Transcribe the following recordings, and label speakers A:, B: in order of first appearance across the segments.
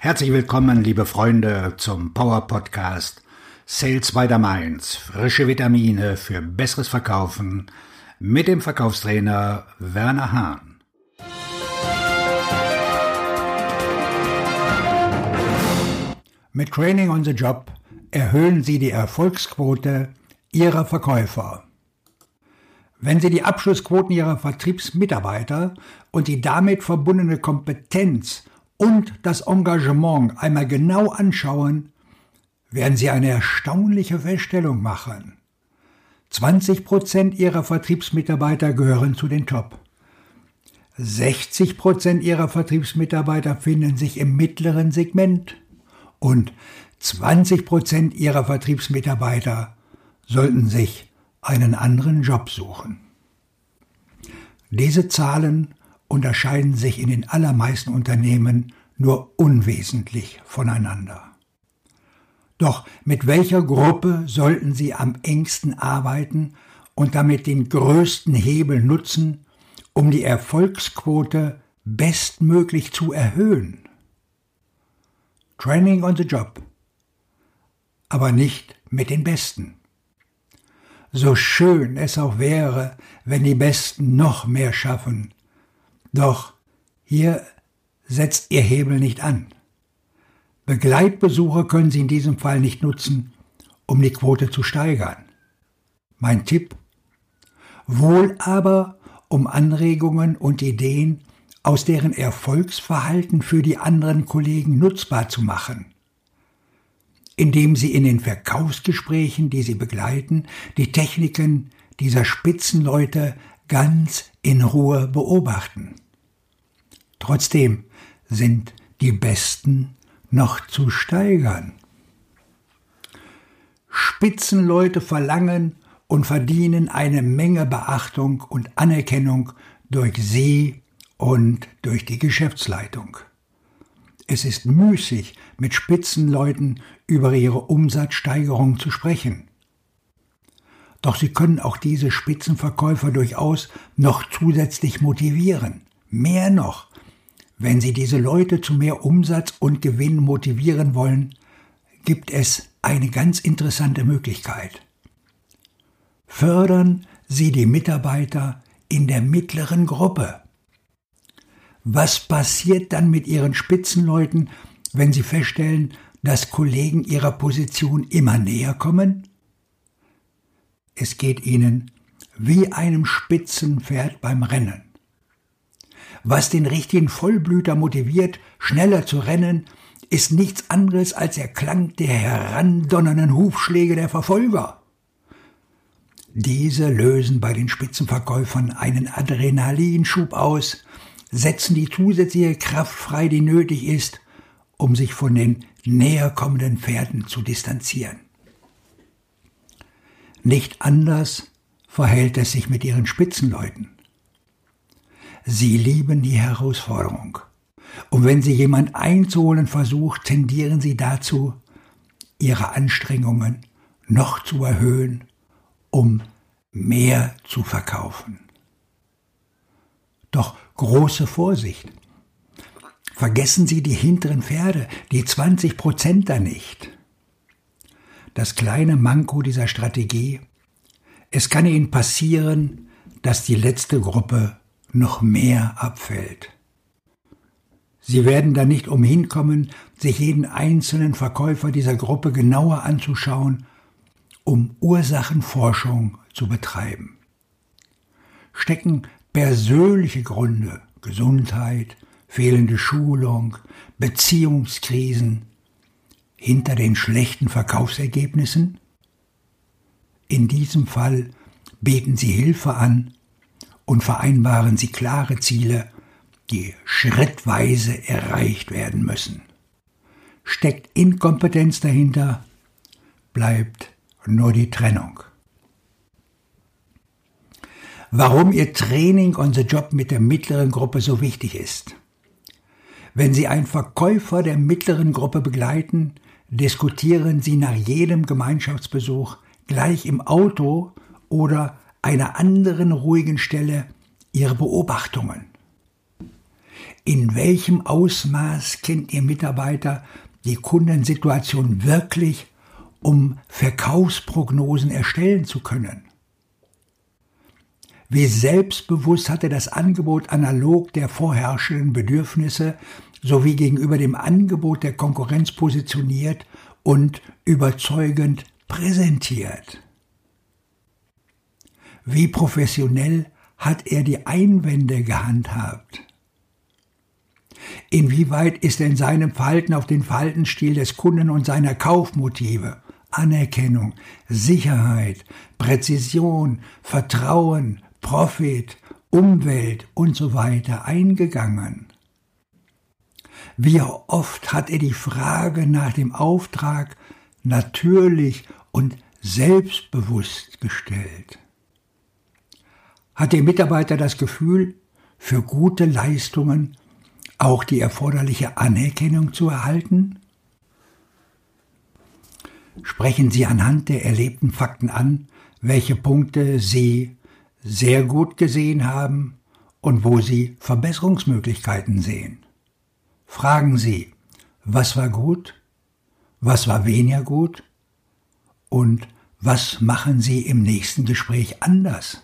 A: Herzlich willkommen, liebe Freunde, zum Power Podcast Sales by the Mainz. Frische Vitamine für besseres Verkaufen mit dem Verkaufstrainer Werner Hahn. Mit Training on the Job erhöhen Sie die Erfolgsquote Ihrer Verkäufer. Wenn Sie die Abschlussquoten Ihrer Vertriebsmitarbeiter und die damit verbundene Kompetenz und das Engagement einmal genau anschauen, werden Sie eine erstaunliche Feststellung machen. 20 Prozent Ihrer Vertriebsmitarbeiter gehören zu den Top. 60 Prozent Ihrer Vertriebsmitarbeiter finden sich im mittleren Segment und 20 Prozent Ihrer Vertriebsmitarbeiter sollten sich einen anderen Job suchen. Diese Zahlen unterscheiden sich in den allermeisten Unternehmen nur unwesentlich voneinander. Doch mit welcher Gruppe sollten Sie am engsten arbeiten und damit den größten Hebel nutzen, um die Erfolgsquote bestmöglich zu erhöhen? Training on the Job. Aber nicht mit den Besten. So schön es auch wäre, wenn die Besten noch mehr schaffen, doch hier setzt Ihr Hebel nicht an. Begleitbesuche können Sie in diesem Fall nicht nutzen, um die Quote zu steigern. Mein Tipp? Wohl aber, um Anregungen und Ideen aus deren Erfolgsverhalten für die anderen Kollegen nutzbar zu machen, indem Sie in den Verkaufsgesprächen, die Sie begleiten, die Techniken dieser Spitzenleute ganz in Ruhe beobachten. Trotzdem sind die Besten noch zu steigern. Spitzenleute verlangen und verdienen eine Menge Beachtung und Anerkennung durch sie und durch die Geschäftsleitung. Es ist müßig, mit Spitzenleuten über ihre Umsatzsteigerung zu sprechen. Doch sie können auch diese Spitzenverkäufer durchaus noch zusätzlich motivieren. Mehr noch, wenn Sie diese Leute zu mehr Umsatz und Gewinn motivieren wollen, gibt es eine ganz interessante Möglichkeit. Fördern Sie die Mitarbeiter in der mittleren Gruppe. Was passiert dann mit Ihren Spitzenleuten, wenn Sie feststellen, dass Kollegen Ihrer Position immer näher kommen? Es geht Ihnen wie einem Spitzenpferd beim Rennen. Was den richtigen Vollblüter motiviert, schneller zu rennen, ist nichts anderes als der Klang der herandonnernden Hufschläge der Verfolger. Diese lösen bei den Spitzenverkäufern einen Adrenalinschub aus, setzen die zusätzliche Kraft frei, die nötig ist, um sich von den näher kommenden Pferden zu distanzieren. Nicht anders verhält es sich mit ihren Spitzenleuten. Sie lieben die Herausforderung. Und wenn Sie jemand einzuholen versucht, tendieren Sie dazu, Ihre Anstrengungen noch zu erhöhen, um mehr zu verkaufen. Doch große Vorsicht. Vergessen Sie die hinteren Pferde, die 20 Prozent da nicht. Das kleine Manko dieser Strategie, es kann Ihnen passieren, dass die letzte Gruppe noch mehr abfällt. Sie werden da nicht umhin kommen, sich jeden einzelnen Verkäufer dieser Gruppe genauer anzuschauen, um Ursachenforschung zu betreiben. Stecken persönliche Gründe, Gesundheit, fehlende Schulung, Beziehungskrisen hinter den schlechten Verkaufsergebnissen? In diesem Fall bieten Sie Hilfe an und vereinbaren sie klare Ziele, die schrittweise erreicht werden müssen. Steckt Inkompetenz dahinter, bleibt nur die Trennung. Warum Ihr Training on the Job mit der mittleren Gruppe so wichtig ist. Wenn Sie einen Verkäufer der mittleren Gruppe begleiten, diskutieren Sie nach jedem Gemeinschaftsbesuch gleich im Auto oder einer anderen ruhigen Stelle ihre Beobachtungen. In welchem Ausmaß kennt Ihr Mitarbeiter die Kundensituation wirklich, um Verkaufsprognosen erstellen zu können? Wie selbstbewusst hat er das Angebot analog der vorherrschenden Bedürfnisse sowie gegenüber dem Angebot der Konkurrenz positioniert und überzeugend präsentiert? Wie professionell hat er die Einwände gehandhabt? Inwieweit ist er in seinem Verhalten auf den Verhaltensstil des Kunden und seiner Kaufmotive, Anerkennung, Sicherheit, Präzision, Vertrauen, Profit, Umwelt und so eingegangen? Wie oft hat er die Frage nach dem Auftrag natürlich und selbstbewusst gestellt? Hat der Mitarbeiter das Gefühl, für gute Leistungen auch die erforderliche Anerkennung zu erhalten? Sprechen Sie anhand der erlebten Fakten an, welche Punkte Sie sehr gut gesehen haben und wo Sie Verbesserungsmöglichkeiten sehen. Fragen Sie, was war gut, was war weniger gut und was machen Sie im nächsten Gespräch anders?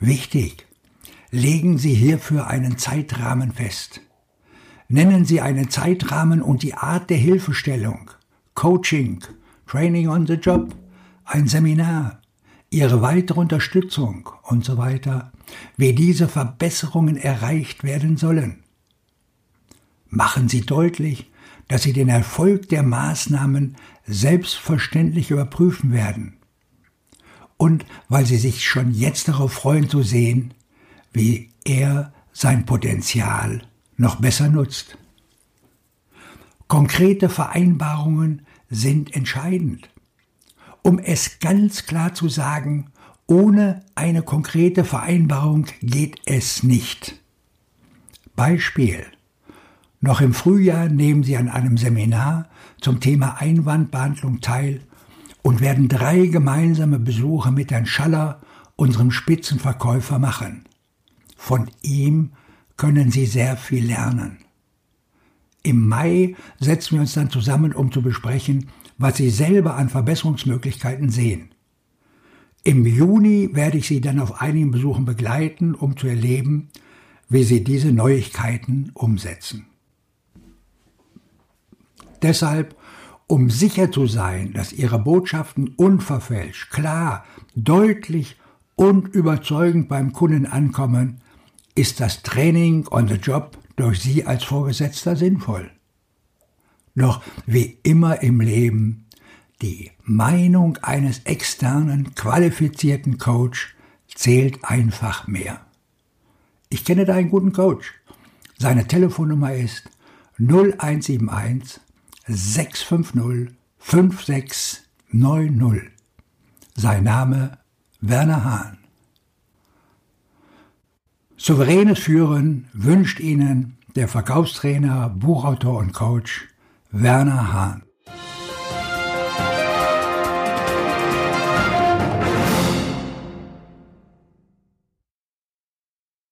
A: Wichtig, legen Sie hierfür einen Zeitrahmen fest. Nennen Sie einen Zeitrahmen und die Art der Hilfestellung, Coaching, Training on the Job, ein Seminar, Ihre weitere Unterstützung und so weiter, wie diese Verbesserungen erreicht werden sollen. Machen Sie deutlich, dass Sie den Erfolg der Maßnahmen selbstverständlich überprüfen werden und weil sie sich schon jetzt darauf freuen zu sehen, wie er sein Potenzial noch besser nutzt. Konkrete Vereinbarungen sind entscheidend. Um es ganz klar zu sagen, ohne eine konkrete Vereinbarung geht es nicht. Beispiel. Noch im Frühjahr nehmen Sie an einem Seminar zum Thema Einwandbehandlung teil und werden drei gemeinsame Besuche mit Herrn Schaller, unserem Spitzenverkäufer, machen. Von ihm können Sie sehr viel lernen. Im Mai setzen wir uns dann zusammen, um zu besprechen, was Sie selber an Verbesserungsmöglichkeiten sehen. Im Juni werde ich Sie dann auf einigen Besuchen begleiten, um zu erleben, wie Sie diese Neuigkeiten umsetzen. Deshalb um sicher zu sein, dass ihre Botschaften unverfälscht, klar, deutlich und überzeugend beim Kunden ankommen, ist das Training on the Job durch Sie als Vorgesetzter sinnvoll. Doch wie immer im Leben, die Meinung eines externen, qualifizierten Coach zählt einfach mehr. Ich kenne da einen guten Coach. Seine Telefonnummer ist 0171 650 5690. Sein Name Werner Hahn. Souveränes Führen wünscht Ihnen der Verkaufstrainer, Buchautor und Coach Werner Hahn.